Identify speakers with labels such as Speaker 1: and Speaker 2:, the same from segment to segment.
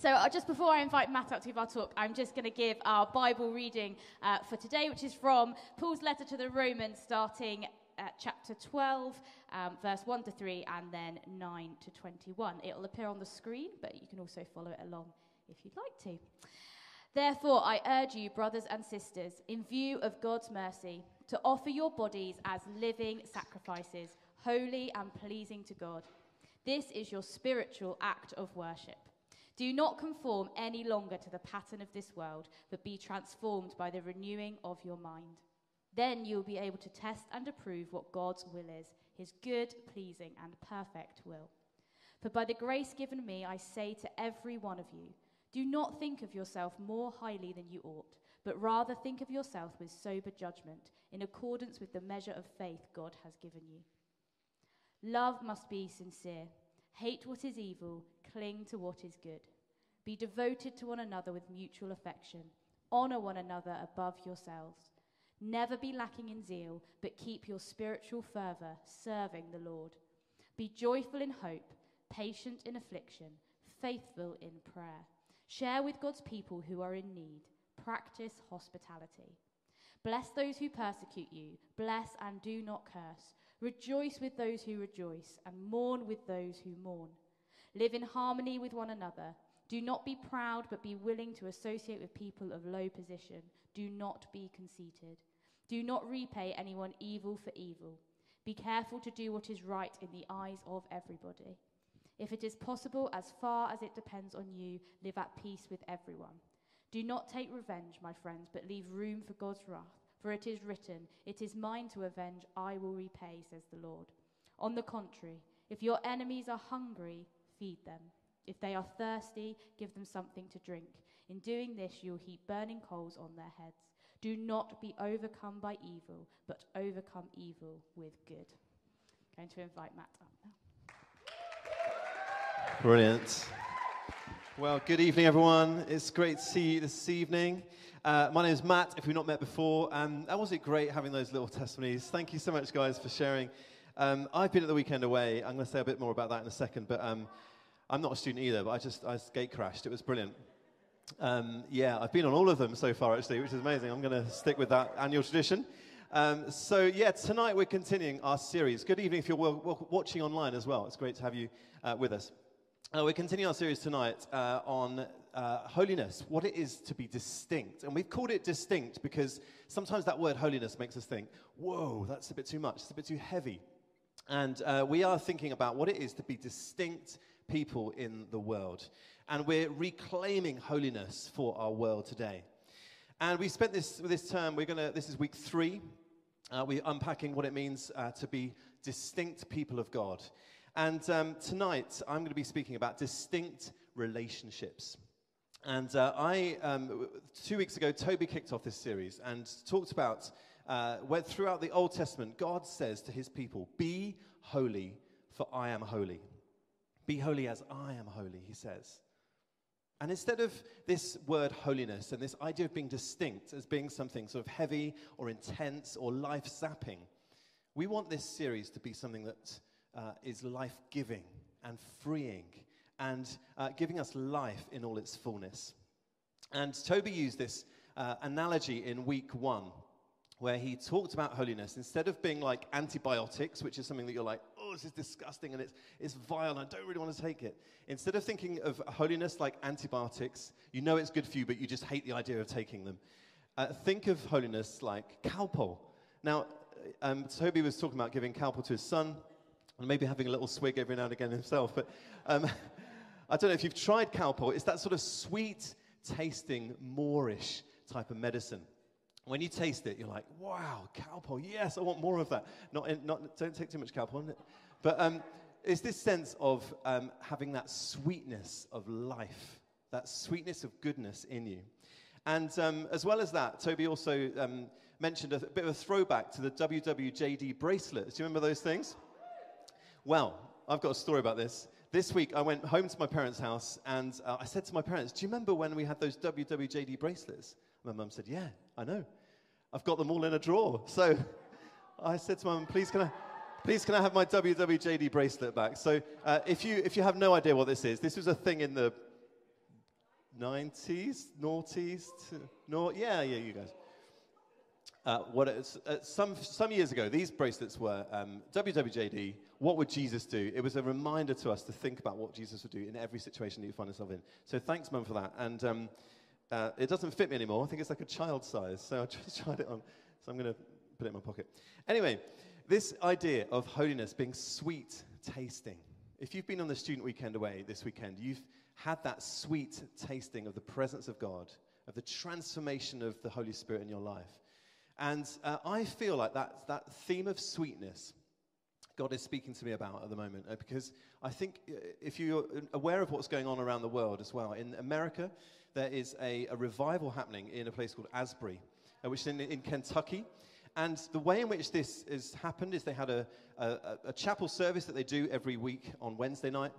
Speaker 1: So, uh, just before I invite Matt up to give our talk, I'm just going to give our Bible reading uh, for today, which is from Paul's letter to the Romans, starting at chapter 12, um, verse 1 to 3, and then 9 to 21. It'll appear on the screen, but you can also follow it along if you'd like to. Therefore, I urge you, brothers and sisters, in view of God's mercy, to offer your bodies as living sacrifices, holy and pleasing to God. This is your spiritual act of worship. Do not conform any longer to the pattern of this world, but be transformed by the renewing of your mind. Then you will be able to test and approve what God's will is, his good, pleasing, and perfect will. For by the grace given me, I say to every one of you, do not think of yourself more highly than you ought, but rather think of yourself with sober judgment, in accordance with the measure of faith God has given you. Love must be sincere. Hate what is evil, cling to what is good. Be devoted to one another with mutual affection. Honor one another above yourselves. Never be lacking in zeal, but keep your spiritual fervor serving the Lord. Be joyful in hope, patient in affliction, faithful in prayer. Share with God's people who are in need. Practice hospitality. Bless those who persecute you. Bless and do not curse. Rejoice with those who rejoice, and mourn with those who mourn. Live in harmony with one another. Do not be proud, but be willing to associate with people of low position. Do not be conceited. Do not repay anyone evil for evil. Be careful to do what is right in the eyes of everybody. If it is possible, as far as it depends on you, live at peace with everyone. Do not take revenge, my friends, but leave room for God's wrath. For it is written, It is mine to avenge, I will repay, says the Lord. On the contrary, if your enemies are hungry, feed them. If they are thirsty, give them something to drink. In doing this, you'll heap burning coals on their heads. Do not be overcome by evil, but overcome evil with good. I'm going to invite Matt up
Speaker 2: now. Brilliant. Well, good evening, everyone. It's great to see you this evening. Uh, my name is Matt, if we've not met before. And that was it great having those little testimonies? Thank you so much, guys, for sharing. Um, I've been at the weekend away. I'm going to say a bit more about that in a second, but um, I'm not a student either, but I just I gate crashed. It was brilliant. Um, yeah, I've been on all of them so far, actually, which is amazing. I'm going to stick with that annual tradition. Um, so, yeah, tonight we're continuing our series. Good evening if you're watching online as well. It's great to have you uh, with us. Uh, we're continuing our series tonight uh, on uh, holiness, what it is to be distinct. And we've called it distinct because sometimes that word holiness makes us think, whoa, that's a bit too much, it's a bit too heavy. And uh, we are thinking about what it is to be distinct people in the world. And we're reclaiming holiness for our world today. And we spent this, this term, we're to, this is week three. Uh, we're unpacking what it means uh, to be distinct people of God. And um, tonight, I'm going to be speaking about distinct relationships. And uh, I, um, two weeks ago, Toby kicked off this series and talked about uh, where throughout the Old Testament, God says to his people, Be holy, for I am holy. Be holy as I am holy, he says. And instead of this word holiness and this idea of being distinct as being something sort of heavy or intense or life sapping, we want this series to be something that uh, is life giving and freeing and uh, giving us life in all its fullness. And Toby used this uh, analogy in week one, where he talked about holiness. Instead of being like antibiotics, which is something that you're like, oh, this is disgusting and it's, it's vile and I don't really want to take it. Instead of thinking of holiness like antibiotics, you know it's good for you, but you just hate the idea of taking them. Uh, think of holiness like Calpol. Now, um, Toby was talking about giving Calpol to his son and maybe having a little swig every now and again himself, but um, I don't know if you've tried Calpol. It's that sort of sweet tasting, moorish type of medicine. When you taste it, you're like, wow, Calpol, yes, I want more of that. Not, not don't take too much Calpol. But um, it's this sense of um, having that sweetness of life, that sweetness of goodness in you. And um, as well as that, Toby also um, mentioned a, a bit of a throwback to the WWJD bracelets. Do you remember those things? Well, I've got a story about this this week I went home to my parents' house and uh, I said to my parents, Do you remember when we had those WWJD bracelets? My mum said, Yeah, I know. I've got them all in a drawer. So I said to my mum, Please, can I? Please, can I have my WWJD bracelet back? So, uh, if, you, if you have no idea what this is, this was a thing in the 90s, noughties, no, yeah, yeah, you guys. Uh, what uh, some, some years ago, these bracelets were um, WWJD, what would Jesus do? It was a reminder to us to think about what Jesus would do in every situation that you find yourself in. So thanks, Mum, for that. And um, uh, it doesn't fit me anymore. I think it's like a child size. So I just tried it on. So I'm going to put it in my pocket. Anyway, this idea of holiness being sweet tasting. If you've been on the student weekend away this weekend, you've had that sweet tasting of the presence of God, of the transformation of the Holy Spirit in your life. And uh, I feel like that, that theme of sweetness, God is speaking to me about at the moment. Uh, because I think uh, if you're aware of what's going on around the world as well, in America, there is a, a revival happening in a place called Asbury, uh, which is in, in Kentucky. And the way in which this has happened is they had a, a, a, chapel service that they do every week on Wednesday night.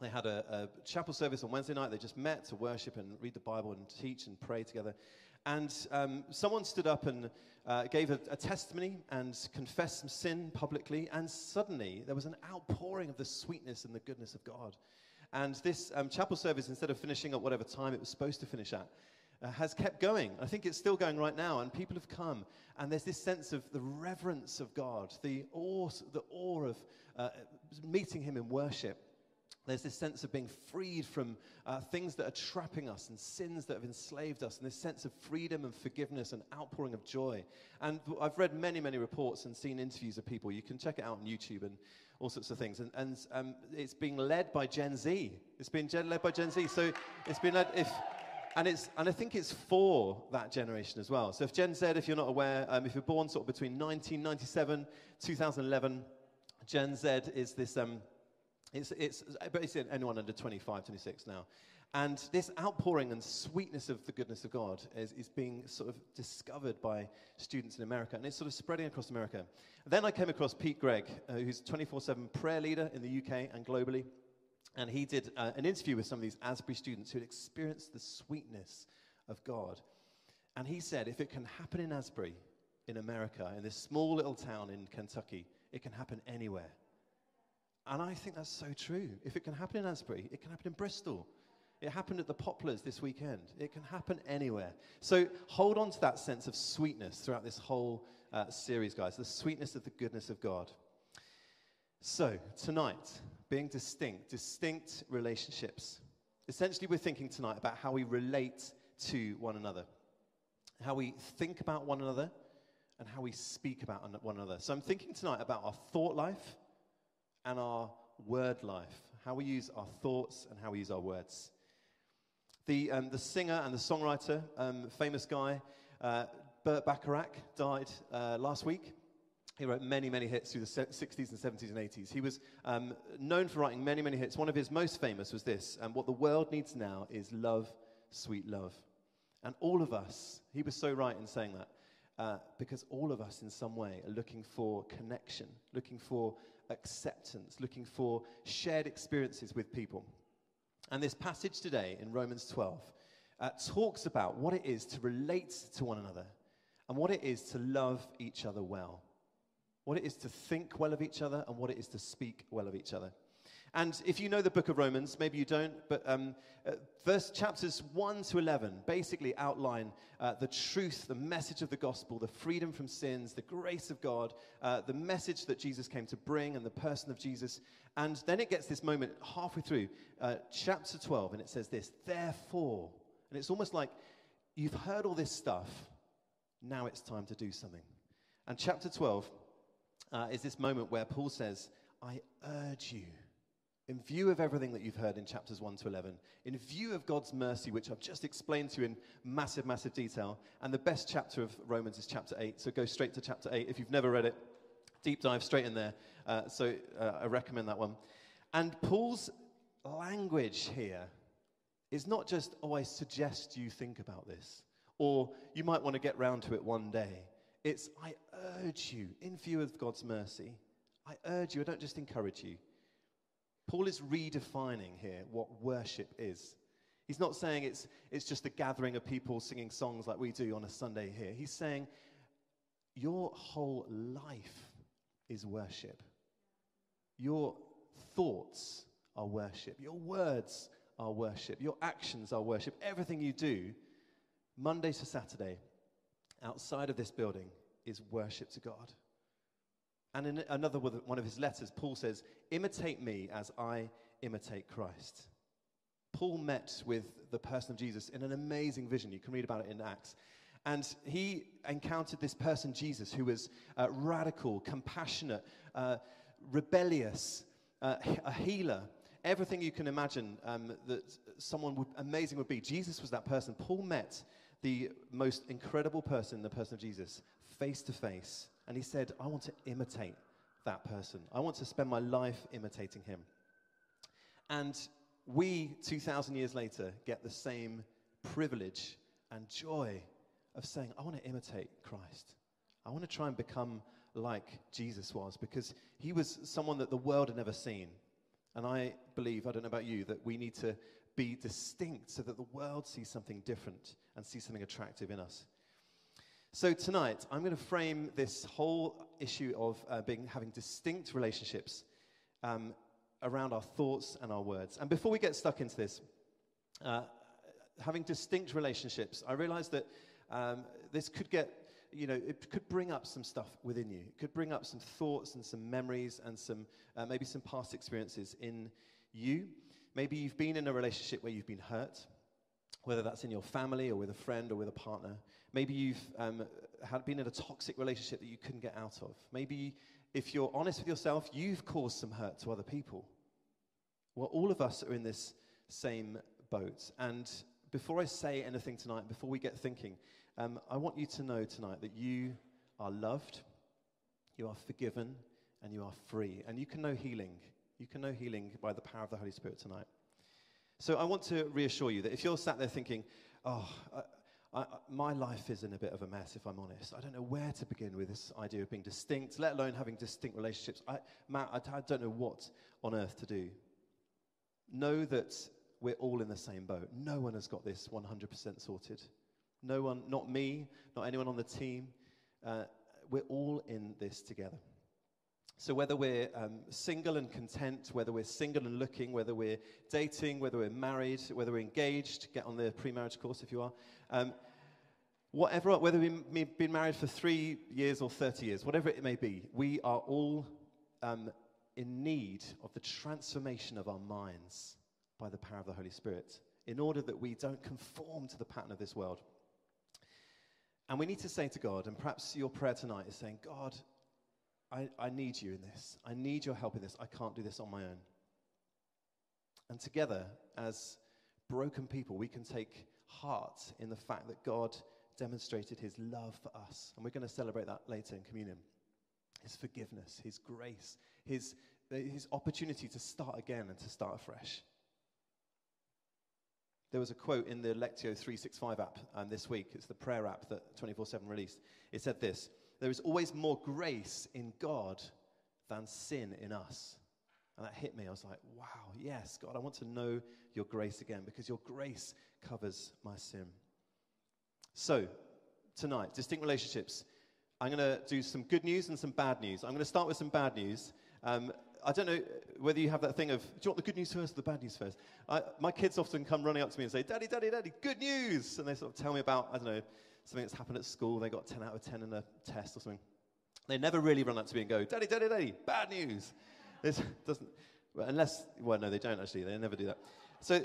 Speaker 2: They had a, a, chapel service on Wednesday night. They just met to worship and read the Bible and teach and pray together. And um, someone stood up and uh, gave a, a, testimony and confessed some sin publicly. And suddenly there was an outpouring of the sweetness and the goodness of God. And this um, chapel service, instead of finishing at whatever time it was supposed to finish at, uh, has kept going. I think it's still going right now. And people have come. And there's this sense of the reverence of God, the awe, the awe of uh, meeting Him in worship. There's this sense of being freed from uh, things that are trapping us and sins that have enslaved us, and this sense of freedom and forgiveness and outpouring of joy. And I've read many, many reports and seen interviews of people. You can check it out on YouTube and all sorts of things. And, and um, it's being led by Gen Z. It's been led by Gen Z. So it's been led, if, and, it's, and I think it's for that generation as well. So if Gen Z, if you're not aware, um, if you're born sort of between 1997, 2011, Gen Z is this. Um, it's, it's basically anyone under 25, 26 now. And this outpouring and sweetness of the goodness of God is, is being sort of discovered by students in America, and it's sort of spreading across America. then I came across Pete Greig, uh, who's 24 7 prayer leader in the UK and globally. And he did uh, an interview with some of these Asbury students who had experienced the sweetness of God. And he said, if it can happen in Asbury, in America, in this small little town in Kentucky, it can happen anywhere. And I think that's so true. If it can happen in Asbury, it can happen in Bristol. It happened at the Poplars this weekend. It can happen anywhere. So hold on to that sense of sweetness throughout this whole uh, series, guys the sweetness of the goodness of God. So, tonight, being distinct, distinct relationships. Essentially, we're thinking tonight about how we relate to one another, how we think about one another, and how we speak about one another. So, I'm thinking tonight about our thought life and our word life, how we use our thoughts and how we use our words. The, um, the singer and the songwriter, um, famous guy, uh, Burt Bacharach, died uh, last week. He wrote many, many hits through the 60s and 70s and 80s. He was um, known for writing many, many hits. One of his most famous was this um, What the world needs now is love, sweet love. And all of us, he was so right in saying that, uh, because all of us in some way are looking for connection, looking for acceptance, looking for shared experiences with people. And this passage today in Romans 12 uh, talks about what it is to relate to one another and what it is to love each other well, what it is to think well of each other, and what it is to speak well of each other. And if you know the book of Romans, maybe you don't, but um, uh, verse chapters 1 to 11 basically outline uh, the truth, the message of the gospel, the freedom from sins, the grace of God, uh, the message that Jesus came to bring, and the person of Jesus. And then it gets this moment halfway through uh, chapter 12, and it says this Therefore, and it's almost like you've heard all this stuff, now it's time to do something. And chapter 12 uh, is this moment where Paul says, I urge you in view of everything that you've heard in chapters 1 to 11, in view of God's mercy, which I've just explained to you in massive, massive detail, and the best chapter of Romans is chapter 8, so go straight to chapter 8 if you've never read it. Deep dive straight in there. Uh, so uh, I recommend that one. And Paul's language here is not just, oh, I suggest you think about this, or you might want to get round to it one day. It's, I urge you, in view of God's mercy, I urge you, I don't just encourage you. Paul is redefining here what worship is. He's not saying it's, it's just a gathering of people singing songs like we do on a Sunday here. He's saying your whole life is worship. Your thoughts are worship. Your words are worship. Your actions are worship. Everything you do, Monday to Saturday, outside of this building, is worship to God. And in another one of his letters, Paul says, Imitate me as I imitate Christ. Paul met with the person of Jesus in an amazing vision. You can read about it in Acts. And he encountered this person, Jesus, who was uh, radical, compassionate, uh, rebellious, uh, a healer, everything you can imagine um, that someone would, amazing would be. Jesus was that person. Paul met the most incredible person, the person of Jesus, face to face. And he said, I want to imitate that person. I want to spend my life imitating him. And we, 2,000 years later, get the same privilege and joy of saying, I want to imitate Christ. I want to try and become like Jesus was because he was someone that the world had never seen. And I believe, I don't know about you, that we need to be distinct so that the world sees something different and sees something attractive in us. So tonight, I'm going to frame this whole issue of uh, being, having distinct relationships um, around our thoughts and our words. And before we get stuck into this, uh, having distinct relationships, I realize that um, this could get, you know, it could bring up some stuff within you. It could bring up some thoughts and some memories and some, uh, maybe some past experiences in you. Maybe you've been in a relationship where you've been hurt, whether that's in your family or with a friend or with a partner. Maybe you've um, had been in a toxic relationship that you couldn't get out of. Maybe, if you're honest with yourself, you've caused some hurt to other people. Well, all of us are in this same boat. And before I say anything tonight, before we get thinking, um, I want you to know tonight that you are loved, you are forgiven, and you are free. And you can know healing. You can know healing by the power of the Holy Spirit tonight. So I want to reassure you that if you're sat there thinking, oh, I, I, my life is in a bit of a mess, if I'm honest. I don't know where to begin with this idea of being distinct, let alone having distinct relationships. I, Matt, I, I don't know what on earth to do. Know that we're all in the same boat. No one has got this 100% sorted. No one, not me, not anyone on the team. Uh, we're all in this together. So, whether we're um, single and content, whether we're single and looking, whether we're dating, whether we're married, whether we're engaged, get on the pre marriage course if you are. Um, whatever, whether we've been married for three years or 30 years, whatever it may be, we are all um, in need of the transformation of our minds by the power of the Holy Spirit in order that we don't conform to the pattern of this world. And we need to say to God, and perhaps your prayer tonight is saying, God, I, I need you in this. I need your help in this. I can't do this on my own. And together, as broken people, we can take heart in the fact that God demonstrated his love for us. And we're going to celebrate that later in communion. His forgiveness, his grace, his, his opportunity to start again and to start afresh. There was a quote in the Lectio 365 app um, this week. It's the prayer app that 24 7 released. It said this There is always more grace in God than sin in us. And that hit me. I was like, wow, yes, God, I want to know your grace again because your grace covers my sin. So, tonight, distinct relationships. I'm going to do some good news and some bad news. I'm going to start with some bad news. Um, I don't know whether you have that thing of, do you want the good news first or the bad news first? I, my kids often come running up to me and say, Daddy, Daddy, Daddy, good news! And they sort of tell me about, I don't know, something that's happened at school. They got 10 out of 10 in a test or something. They never really run up to me and go, Daddy, Daddy, Daddy, bad news. This doesn't, unless, well, no, they don't actually. They never do that. So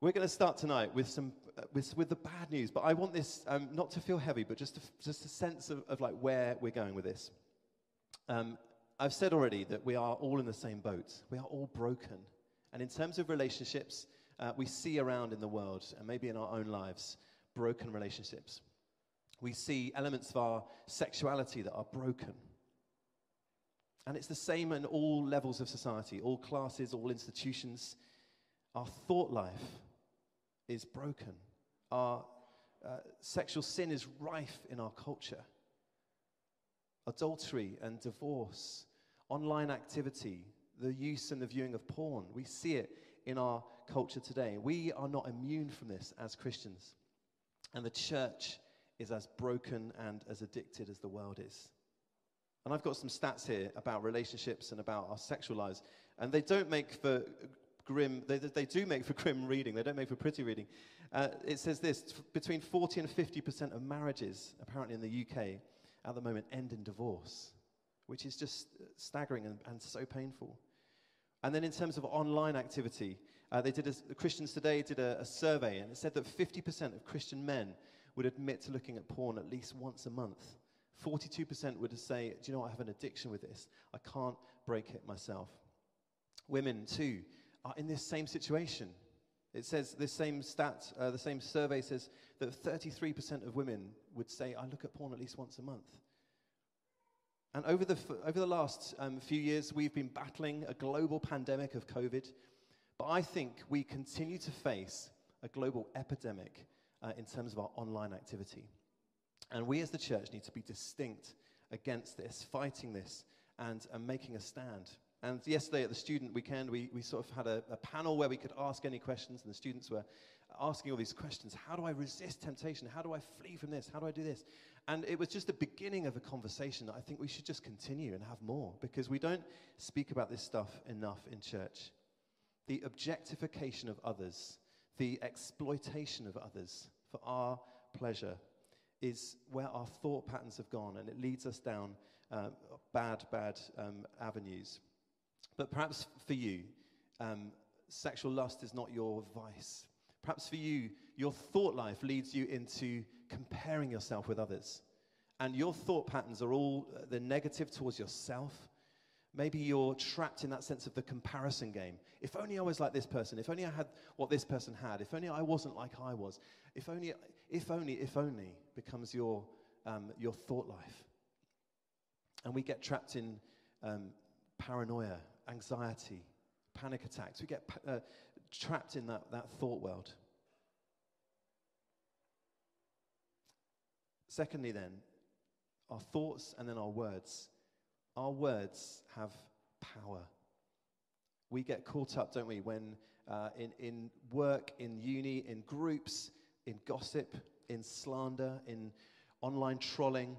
Speaker 2: we're going to start tonight with some uh, with, with the bad news, but I want this um, not to feel heavy, but just to, just a sense of, of like where we're going with this. Um, I've said already that we are all in the same boat. We are all broken. And in terms of relationships, uh, we see around in the world, and maybe in our own lives, broken relationships. We see elements of our sexuality that are broken. And it's the same in all levels of society, all classes, all institutions. Our thought life is broken. Our uh, sexual sin is rife in our culture. Adultery and divorce online activity, the use and the viewing of porn. We see it in our culture today. We are not immune from this as Christians. And the church is as broken and as addicted as the world is. And I've got some stats here about relationships and about our sexual lives. And they don't make for grim, they, they do make for grim reading, they don't make for pretty reading. Uh, it says this between 40 and 50% of marriages, apparently in the UK, at the moment end in divorce, which is just staggering and, and so painful. And then in terms of online activity, uh, they did a, Christians Today did a, a survey, and it said that 50% of Christian men would admit to looking at porn at least once a month. 42% would say, Do you know what? I have an addiction with this. I can't break it myself. Women, too, are in this same situation. It says, this same stat, uh, the same survey says that 33% of women would say, I look at porn at least once a month. And over the, over the last um, few years, we've been battling a global pandemic of COVID. But I think we continue to face a global epidemic uh, in terms of our online activity. And we as the church need to be distinct against this, fighting this, and, and making a stand. And yesterday at the student weekend, we, we sort of had a, a, panel where we could ask any questions, and the students were asking all these questions. How do I resist temptation? How do I flee from this? How do I do this? And it was just the beginning of a conversation that I think we should just continue and have more because we don't speak about this stuff enough in church. The objectification of others, the exploitation of others for our pleasure is where our thought patterns have gone, and it leads us down uh, bad, bad um, avenues. But perhaps for you, um, sexual lust is not your vice. Perhaps for you, your thought life leads you into comparing yourself with others. And your thought patterns are all uh, the negative towards yourself. Maybe you're trapped in that sense of the comparison game. If only I was like this person. If only I had what this person had. If only I wasn't like I was. If only, if only, if only becomes your, um, your thought life. And we get trapped in um, paranoia, anxiety, panic attacks. We get uh, trapped in that, that thought world. Secondly, then, our thoughts and then our words. Our words have power. We get caught up, don't we, when uh, in, in work, in uni, in groups, in gossip, in slander, in online trolling.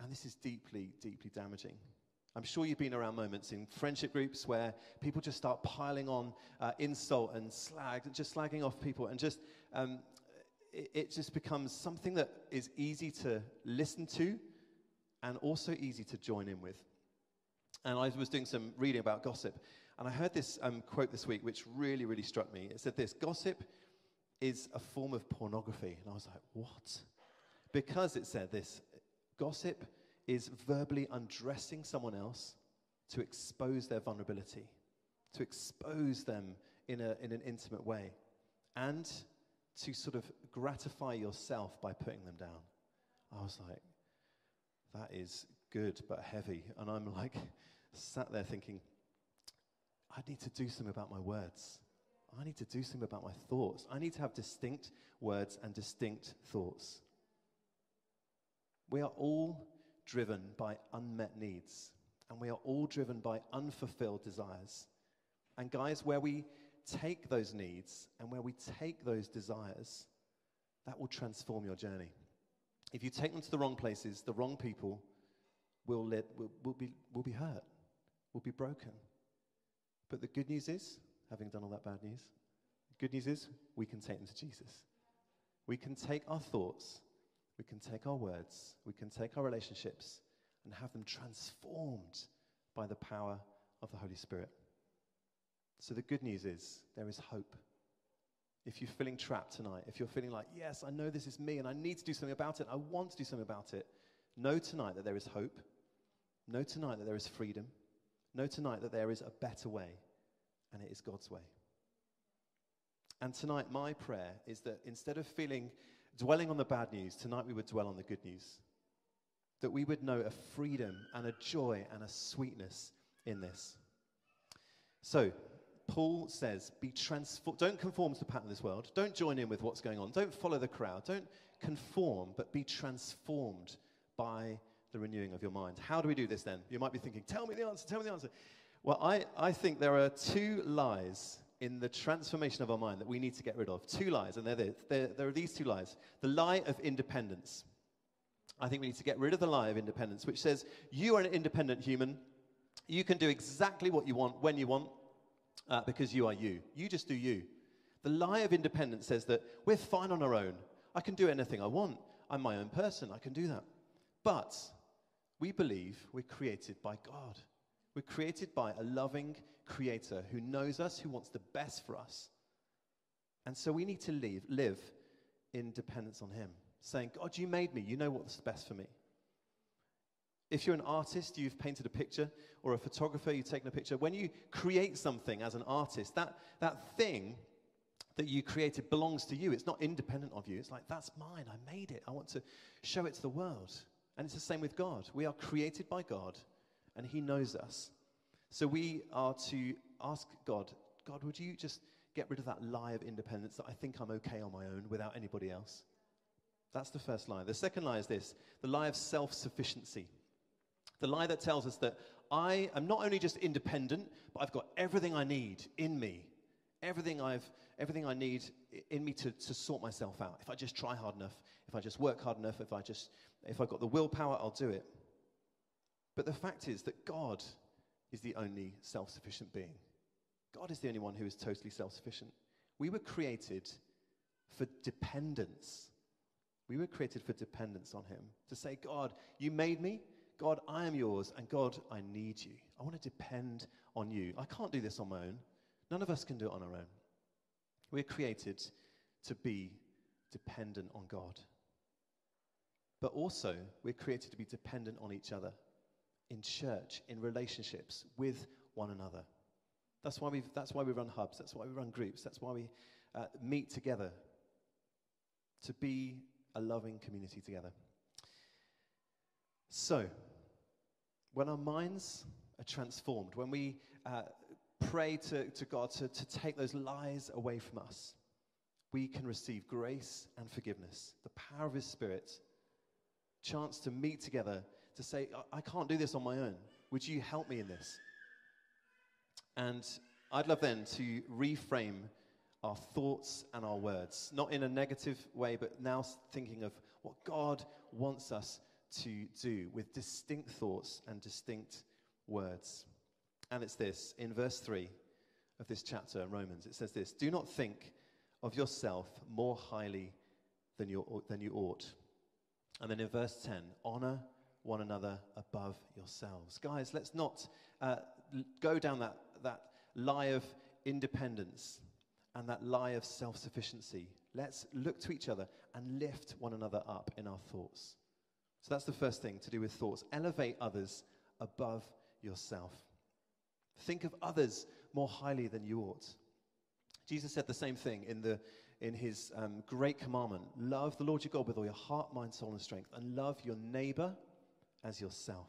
Speaker 2: And this is deeply, deeply damaging. I'm sure you've been around moments in friendship groups where people just start piling on uh, insult and slag, just slagging off people, and just um, it, it just becomes something that is easy to listen to and also easy to join in with. And I was doing some reading about gossip, and I heard this um, quote this week, which really, really struck me. It said this Gossip is a form of pornography. And I was like, what? Because it said this gossip is verbally undressing someone else to expose their vulnerability, to expose them in, a, in an intimate way, and to sort of gratify yourself by putting them down. I was like, that is good but heavy. And I'm like, sat there thinking, I need to do something about my words. I need to do something about my thoughts. I need to have distinct words and distinct thoughts. We are all driven by unmet needs, and we are all driven by unfulfilled desires. And, guys, where we take those needs and where we take those desires, that will transform your journey. If you take them to the wrong places, the wrong people will, let, will, will, be, will be hurt, will be broken. But the good news is, having done all that bad news, the good news is we can take them to Jesus. We can take our thoughts we can take our words, we can take our relationships, and have them transformed by the power of the Holy Spirit. So, the good news is there is hope. If you're feeling trapped tonight, if you're feeling like, yes, I know this is me and I need to do something about it, I want to do something about it, know tonight that there is hope. Know tonight that there is freedom. Know tonight that there is a better way, and it is God's way. And tonight, my prayer is that instead of feeling dwelling on the bad news, tonight we would dwell on the good news. That we would know a freedom and a joy and a sweetness in this. So, Paul says, be transformed. Don't conform to the pattern of this world. Don't join in with what's going on. Don't follow the crowd. Don't conform, but be transformed by the renewing of your mind. How do we do this then? You might be thinking, tell me the answer, tell me the answer. Well, I, I think there are two lies in the transformation of our mind that we need to get rid of. Two lies, and they're, they're, there are these two lies. The lie of independence. I think we need to get rid of the lie of independence, which says you are an independent human. You can do exactly what you want when you want. uh, because you are you. You just do you. The lie of independence says that we're fine on our own. I can do anything I want. I'm my own person. I can do that. But we believe we're created by God. We're created by a loving creator who knows us, who wants the best for us. And so we need to live, live in dependence on him, saying, God, you made me. You know what's best for me. If you're an artist, you've painted a picture, or a photographer, you've taken a picture. When you create something as an artist, that, that thing that you created belongs to you. It's not independent of you. It's like, that's mine. I made it. I want to show it to the world. And it's the same with God. We are created by God, and He knows us. So we are to ask God, God, would you just get rid of that lie of independence that I think I'm okay on my own without anybody else? That's the first lie. The second lie is this the lie of self sufficiency. The lie that tells us that I am not only just independent, but I've got everything I need in me. Everything, I've, everything I need in me to, to sort myself out. If I just try hard enough, if I just work hard enough, if I just, if I've got the willpower, I'll do it. But the fact is that God is the only self sufficient being. God is the only one who is totally self sufficient. We were created for dependence. We were created for dependence on Him. To say, God, you made me. God, I am yours. And God, I need you. I want to depend on you. I can't do this on my own. None of us can do it on our own. We're created to be dependent on God. But also, we're created to be dependent on each other in church, in relationships with one another. That's why, we that's why we run hubs, that's why we run groups, that's why we uh, meet together to be a loving community together. So, when our minds are transformed, when we uh, pray to, to God to, to take those lies away from us, we can receive grace and forgiveness, the power of His Spirit, chance to meet together to say, I can't do this on my own. Would you help me in this? And I'd love then to reframe our thoughts and our words, not in a negative way, but now thinking of what God wants us to do with distinct thoughts and distinct words. And it's this in verse 3 of this chapter in Romans, it says this Do not think of yourself more highly than you, than you ought. And then in verse 10, honor one another above yourselves. Guys, let's not uh, go down that, that lie of independence and that lie of self sufficiency. Let's look to each other and lift one another up in our thoughts. So that's the first thing to do with thoughts. Elevate others above yourself. Think of others more highly than you ought. Jesus said the same thing in, the, in his um, great commandment love the Lord your God with all your heart, mind, soul, and strength, and love your neighbor as yourself.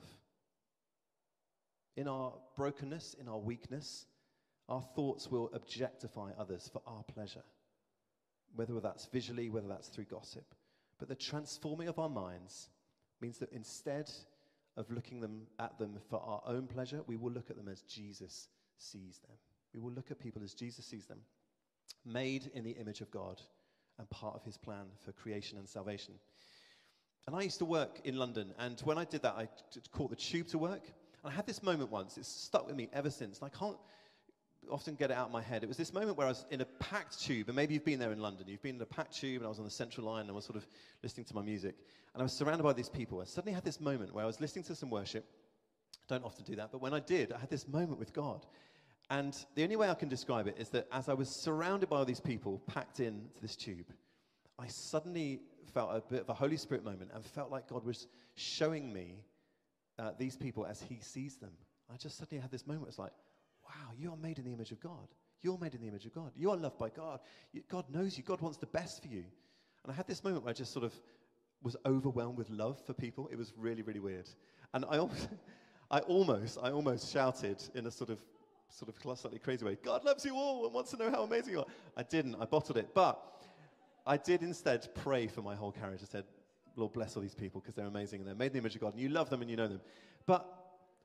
Speaker 2: In our brokenness, in our weakness, our thoughts will objectify others for our pleasure, whether that's visually, whether that's through gossip. But the transforming of our minds means that instead of looking them at them for our own pleasure, we will look at them as Jesus sees them. We will look at people as Jesus sees them, made in the image of God and part of his plan for creation and salvation. And I used to work in London, and when I did that, I caught the tube to work. And I had this moment once, it's stuck with me ever since, and I can't often get it out of my head. It was this moment where I was in a packed tube, and maybe you've been there in London. You've been in a packed tube, and I was on the central line, and I was sort of listening to my music. And I was surrounded by these people. I suddenly had this moment where I was listening to some worship. I don't often do that, but when I did, I had this moment with God. And the only way I can describe it is that as I was surrounded by all these people packed into this tube, I suddenly felt a bit of a Holy Spirit moment and felt like God was showing me uh, these people as He sees them. I just suddenly had this moment. It's like, wow, you are made in the image of God. You're made in the image of God. You are loved by God. God knows you. God wants the best for you. And I had this moment where I just sort of was overwhelmed with love for people. It was really, really weird. And I I almost, I almost shouted in a sort of, sort of slightly crazy way, God loves you all and wants to know how amazing you are. I didn't. I bottled it. But I did instead pray for my whole carriage. I said, Lord, bless all these people because they're amazing and they're made in the image of God and you love them and you know them. But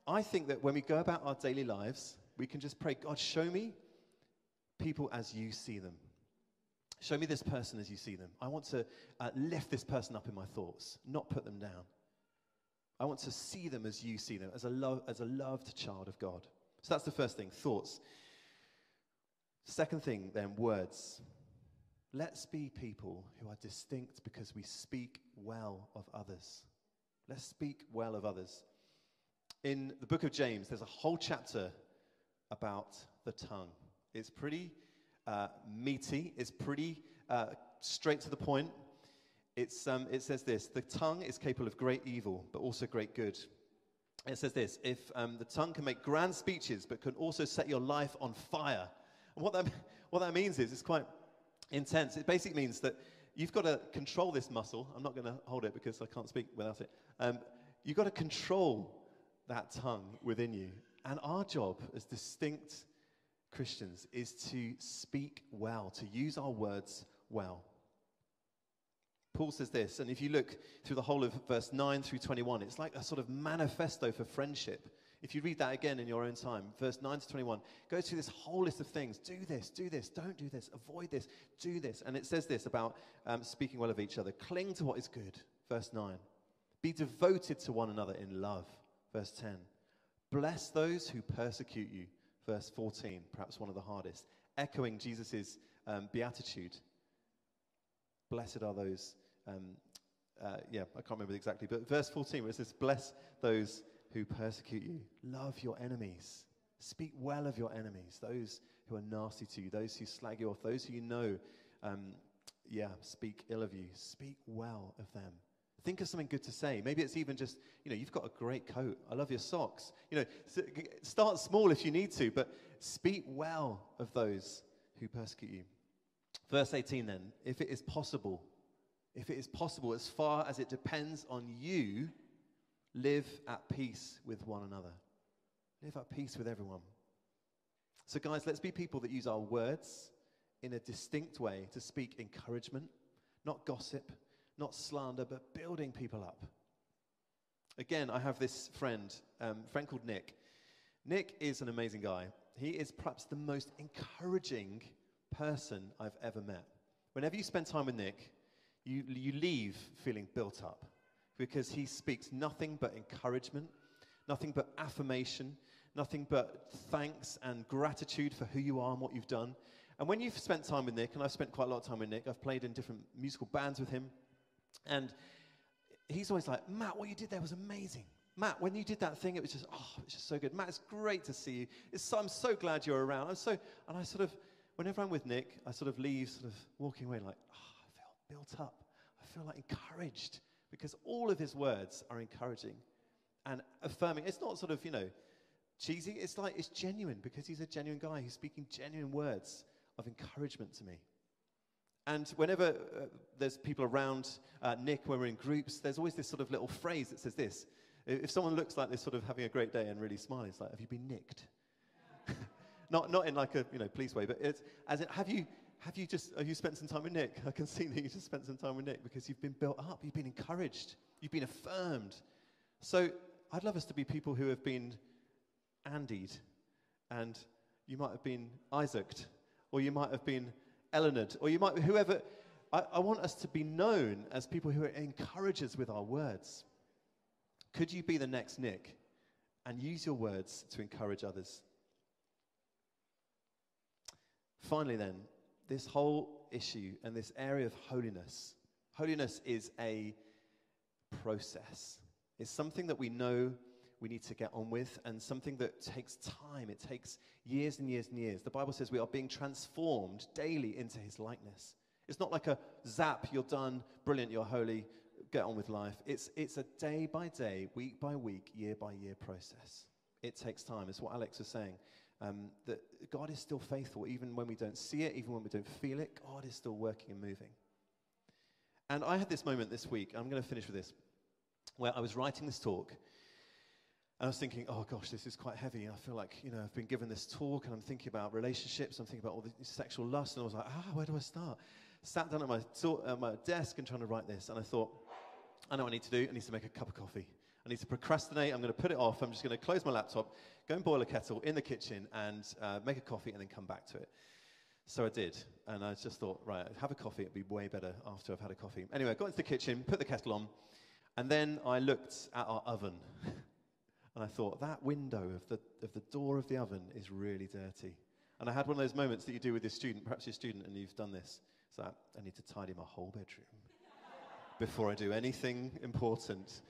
Speaker 2: I think that when we go about our daily lives, we can just pray, God, show me people as you see them. Show me this person as you see them. I want to uh, lift this person up in my thoughts, not put them down. I want to see them as you see them, as a, lo- as a loved child of God. So that's the first thing thoughts. Second thing, then, words. Let's be people who are distinct because we speak well of others. Let's speak well of others. In the book of James, there's a whole chapter about the tongue. It's pretty uh, meaty, it's pretty uh, straight to the point. It's, um, it says this The tongue is capable of great evil, but also great good. It says this If um, the tongue can make grand speeches, but can also set your life on fire. And what that, what that means is it's quite intense. It basically means that you've got to control this muscle. I'm not going to hold it because I can't speak without it. Um, you've got to control that tongue within you. And our job as distinct Christians is to speak well, to use our words well. Paul says this, and if you look through the whole of verse 9 through 21, it's like a sort of manifesto for friendship. If you read that again in your own time, verse 9 to 21, goes through this whole list of things. Do this, do this, don't do this, avoid this, do this. And it says this about um, speaking well of each other. Cling to what is good, verse 9. Be devoted to one another in love, verse 10. Bless those who persecute you, verse 14, perhaps one of the hardest, echoing Jesus' um, beatitude. Blessed are those, um, uh, yeah, I can't remember exactly, but verse 14, where it says, Bless those who persecute you. Love your enemies. Speak well of your enemies, those who are nasty to you, those who slag you off, those who you know, um, yeah, speak ill of you. Speak well of them. Think of something good to say. Maybe it's even just, you know, you've got a great coat. I love your socks. You know, start small if you need to, but speak well of those who persecute you. Verse 18 then, if it is possible, if it is possible, as far as it depends on you, live at peace with one another. Live at peace with everyone. So, guys, let's be people that use our words in a distinct way to speak encouragement, not gossip, not slander, but building people up. Again, I have this friend, um, friend called Nick. Nick is an amazing guy. He is perhaps the most encouraging person I've ever met. Whenever you spend time with Nick, you, you leave feeling built up because he speaks nothing but encouragement, nothing but affirmation, nothing but thanks and gratitude for who you are and what you've done. And when you've spent time with Nick, and I've spent quite a lot of time with Nick, I've played in different musical bands with him, and he's always like, Matt, what you did there was amazing. Matt, when you did that thing, it was just, oh, it was just so good. Matt, it's great to see you. So, I'm so glad you're around. I'm so, and I sort of, whenever I'm with Nick, I sort of leave, sort of walking away like, oh, I feel built up. I feel like encouraged because all of his words are encouraging and affirming. It's not sort of, you know, cheesy. It's like it's genuine because he's a genuine guy. He's speaking genuine words of encouragement to me. And whenever uh, there's people around uh, Nick, when we're in groups, there's always this sort of little phrase that says this. If someone looks like they're sort of having a great day and really smiling, it's like, have you been nicked? Not, not in like a, you know, police way, but it's as in, have you, have you just, have you spent some time with Nick? I can see that you just spent some time with Nick because you've been built up, you've been encouraged, you've been affirmed. So I'd love us to be people who have been Andied, and you might have been Isaaced, or you might have been Eleanor, or you might be whoever. I, I want us to be known as people who are encouragers with our words. Could you be the next Nick and use your words to encourage others? Finally, then, this whole issue and this area of holiness holiness is a process, it's something that we know we need to get on with and something that takes time. It takes years and years and years. The Bible says we are being transformed daily into his likeness. It's not like a zap, you're done, brilliant, you're holy, get on with life. It's, it's a day by day, week by week, year by year process. It takes time. It's what Alex was saying. Um, that God is still faithful, even when we don't see it, even when we don't feel it. God is still working and moving. And I had this moment this week, I'm going to finish with this, where I was writing this talk, and I was thinking, oh gosh, this is quite heavy. I feel like, you know, I've been given this talk, and I'm thinking about relationships, I'm thinking about all the sexual lust, and I was like, ah, where do I start? Sat down at my, at my desk and trying to write this, and I thought, I know what I need to do. I need to make a cup of coffee. I need to procrastinate. I'm going to put it off. I'm just going to close my laptop, go and boil a kettle in the kitchen, and uh, make a coffee, and then come back to it. So I did, and I just thought, right, have a coffee. It'd be way better after I've had a coffee. Anyway, I got into the kitchen, put the kettle on, and then I looked at our oven, and I thought that window of the of the door of the oven is really dirty. And I had one of those moments that you do with your student, perhaps your student, and you've done this. So I need to tidy my whole bedroom before I do anything important.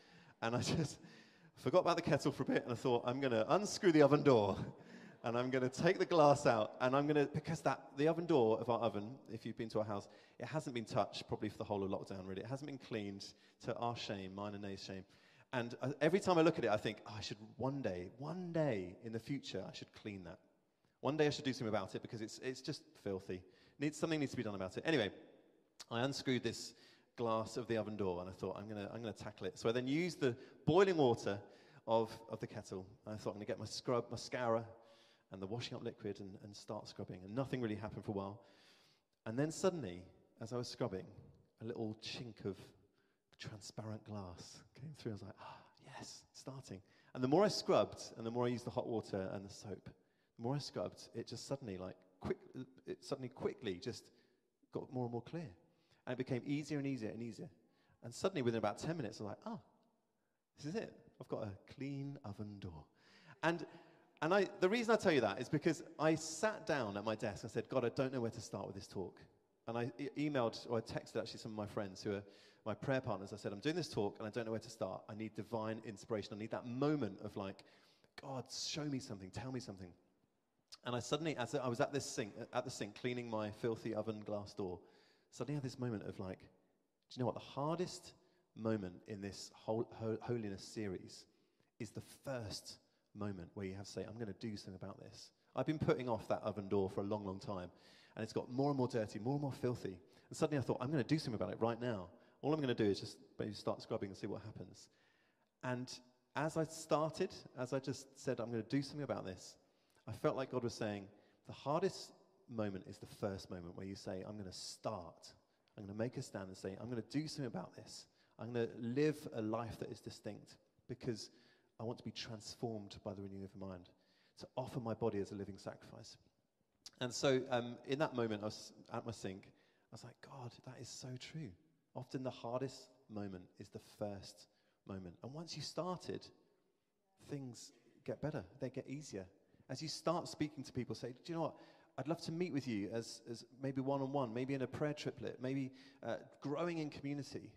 Speaker 2: And I just forgot about the kettle for a bit, and I thought, I'm going to unscrew the oven door and I'm going to take the glass out, and I'm going to, because that, the oven door of our oven, if you've been to our house, it hasn't been touched probably for the whole of lockdown, really. It hasn't been cleaned to our shame, mine and Nate's shame. And uh, every time I look at it, I think, oh, I should one day, one day in the future, I should clean that. One day I should do something about it because it's, it's just filthy. Needs, something needs to be done about it. Anyway, I unscrewed this glass of the oven door and I thought, I'm going to I'm to tackle it. So I then used the boiling water of, of the kettle. I thought, I'm going to get my scrub, my scourer, and the washing up liquid and, and start scrubbing. And nothing really happened for a while. And then suddenly, as I was scrubbing, a little chink of transparent glass came through. I was like, ah, yes, starting. And the more I scrubbed and the more I used the hot water and the soap, the more I scrubbed, it just suddenly, like, quick, it suddenly quickly just got more and more clear. And it became easier and easier and easier. And suddenly, within about 10 minutes, I was like, oh, this is it. I've got a clean oven door. And and I, the reason I tell you that is because I sat down at my desk and said, God, I don't know where to start with this talk. And I e- emailed or I texted actually some of my friends who are my prayer partners. I said, I'm doing this talk and I don't know where to start. I need divine inspiration. I need that moment of like, God, show me something, tell me something. And I suddenly, as I was at this sink, at the sink cleaning my filthy oven glass door, suddenly had this moment of like, do you know what? The hardest moment in this whole, holiness series is the first moment where you have to say, I'm going to do something about this. I've been putting off that oven door for a long, long time, and it's got more and more dirty, more and more filthy. And suddenly I thought, I'm going to do something about it right now. All I'm going to do is just maybe start scrubbing and see what happens. And as I started, as I just said, I'm going to do something about this, I felt like God was saying, the hardest moment is the first moment where you say, I'm going to start. I'm going to make a stand and say, I'm going to do something about this. I'm going to live a life that is distinct because I want to be transformed by the renewing of the mind, to offer my body as a living sacrifice. And so, um, in that moment, I was at my sink. I was like, God, that is so true. Often the hardest moment is the first moment. And once you started, things get better, they get easier. As you start speaking to people, say, Do you know what? I'd love to meet with you as, as maybe one on one, maybe in a prayer triplet, maybe uh, growing in community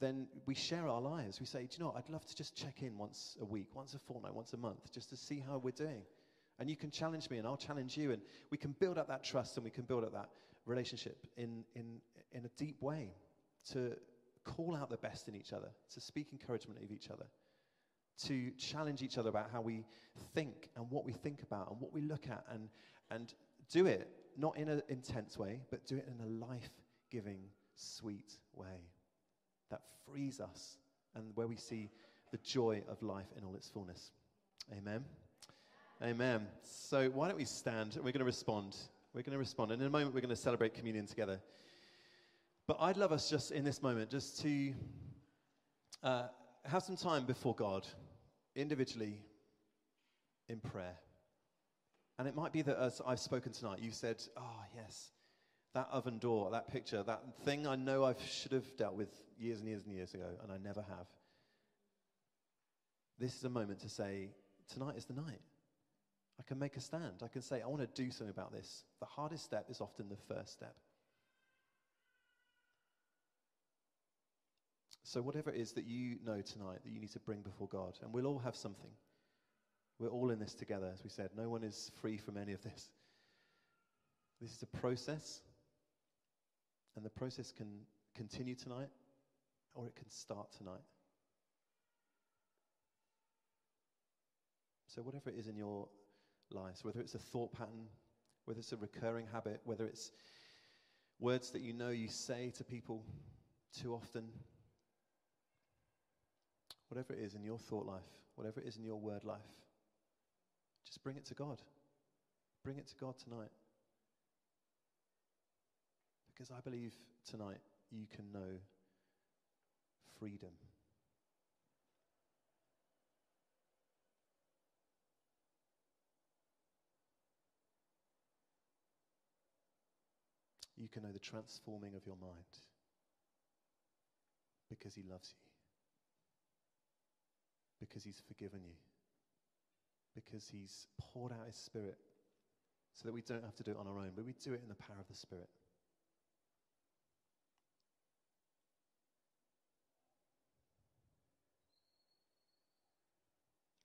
Speaker 2: then we share our lives. We say, do you know what? I'd love to just check in once a week, once a fortnight, once a month, just to see how we're doing. And you can challenge me and I'll challenge you. And we can build up that trust and we can build up that relationship in, in, in a deep way to call out the best in each other, to speak encouragement of each other, to challenge each other about how we think and what we think about and what we look at and, and do it not in an intense way, but do it in a life giving, sweet way that frees us and where we see the joy of life in all its fullness. Amen. Amen. So why don't we stand and we're going to respond. We're going to respond. And in a moment, we're going to celebrate communion together. But I'd love us just in this moment just to uh, have some time before God, individually, in prayer. And it might be that as I've spoken tonight, you said, Oh, yes, that oven door, that picture, that thing I know I should have dealt with years and years and years ago, and I never have. This is a moment to say, tonight is the night. I can make a stand. I can say, I want to do something about this. The hardest step is often the first step. So, whatever it is that you know tonight that you need to bring before God, and we'll all have something. We're all in this together, as we said. No one is free from any of this. This is a process. And the process can continue tonight or it can start tonight. So, whatever it is in your lives, whether it's a thought pattern, whether it's a recurring habit, whether it's words that you know you say to people too often, whatever it is in your thought life, whatever it is in your word life, just bring it to God. Bring it to God tonight. Because I believe tonight you can know freedom. You can know the transforming of your mind because He loves you, because He's forgiven you, because He's poured out His Spirit so that we don't have to do it on our own, but we do it in the power of the Spirit.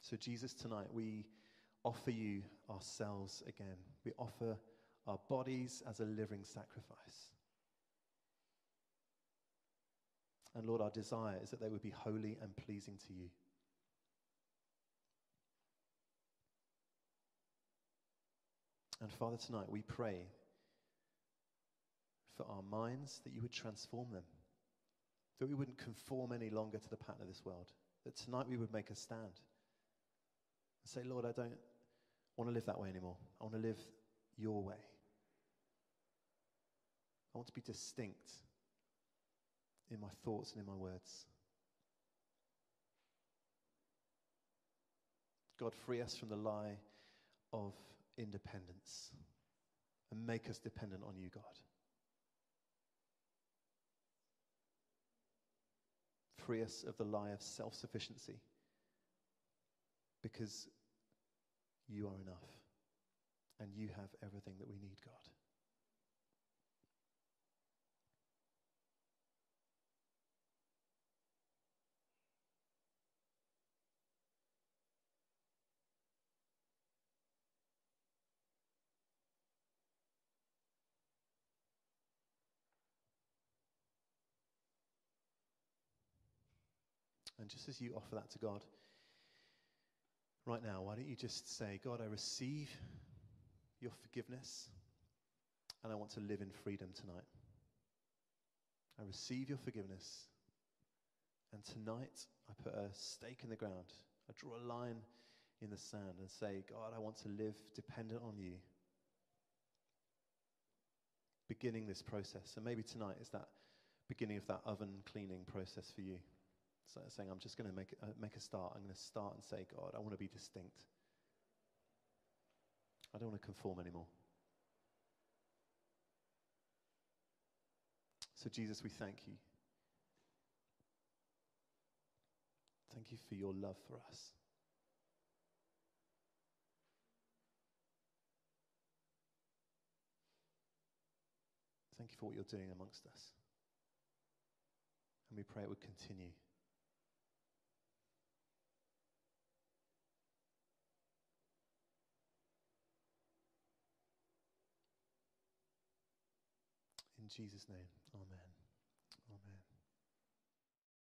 Speaker 2: So, Jesus, tonight we offer you ourselves again. We offer our bodies as a living sacrifice. And Lord, our desire is that they would be holy and pleasing to you. And Father, tonight we pray for our minds that you would transform them, that we wouldn't conform any longer to the pattern of this world, that tonight we would make a stand and say, Lord, I don't want to live that way anymore. I want to live your way. I want to be distinct in my thoughts and in my words. God, free us from the lie of independence and make us dependent on you, God. Free us of the lie of self sufficiency because you are enough and you have everything that we need, God. And just as you offer that to God, right now, why don't you just say, God, I receive your forgiveness and I want to live in freedom tonight. I receive your forgiveness. And tonight, I put a stake in the ground. I draw a line in the sand and say, God, I want to live dependent on you. Beginning this process. And maybe tonight is that beginning of that oven cleaning process for you. So saying, I'm just going to make, uh, make a start. I'm going to start and say, God, I want to be distinct. I don't want to conform anymore. So, Jesus, we thank you. Thank you for your love for us. Thank you for what you're doing amongst us. And we pray it would continue. In Jesus' name.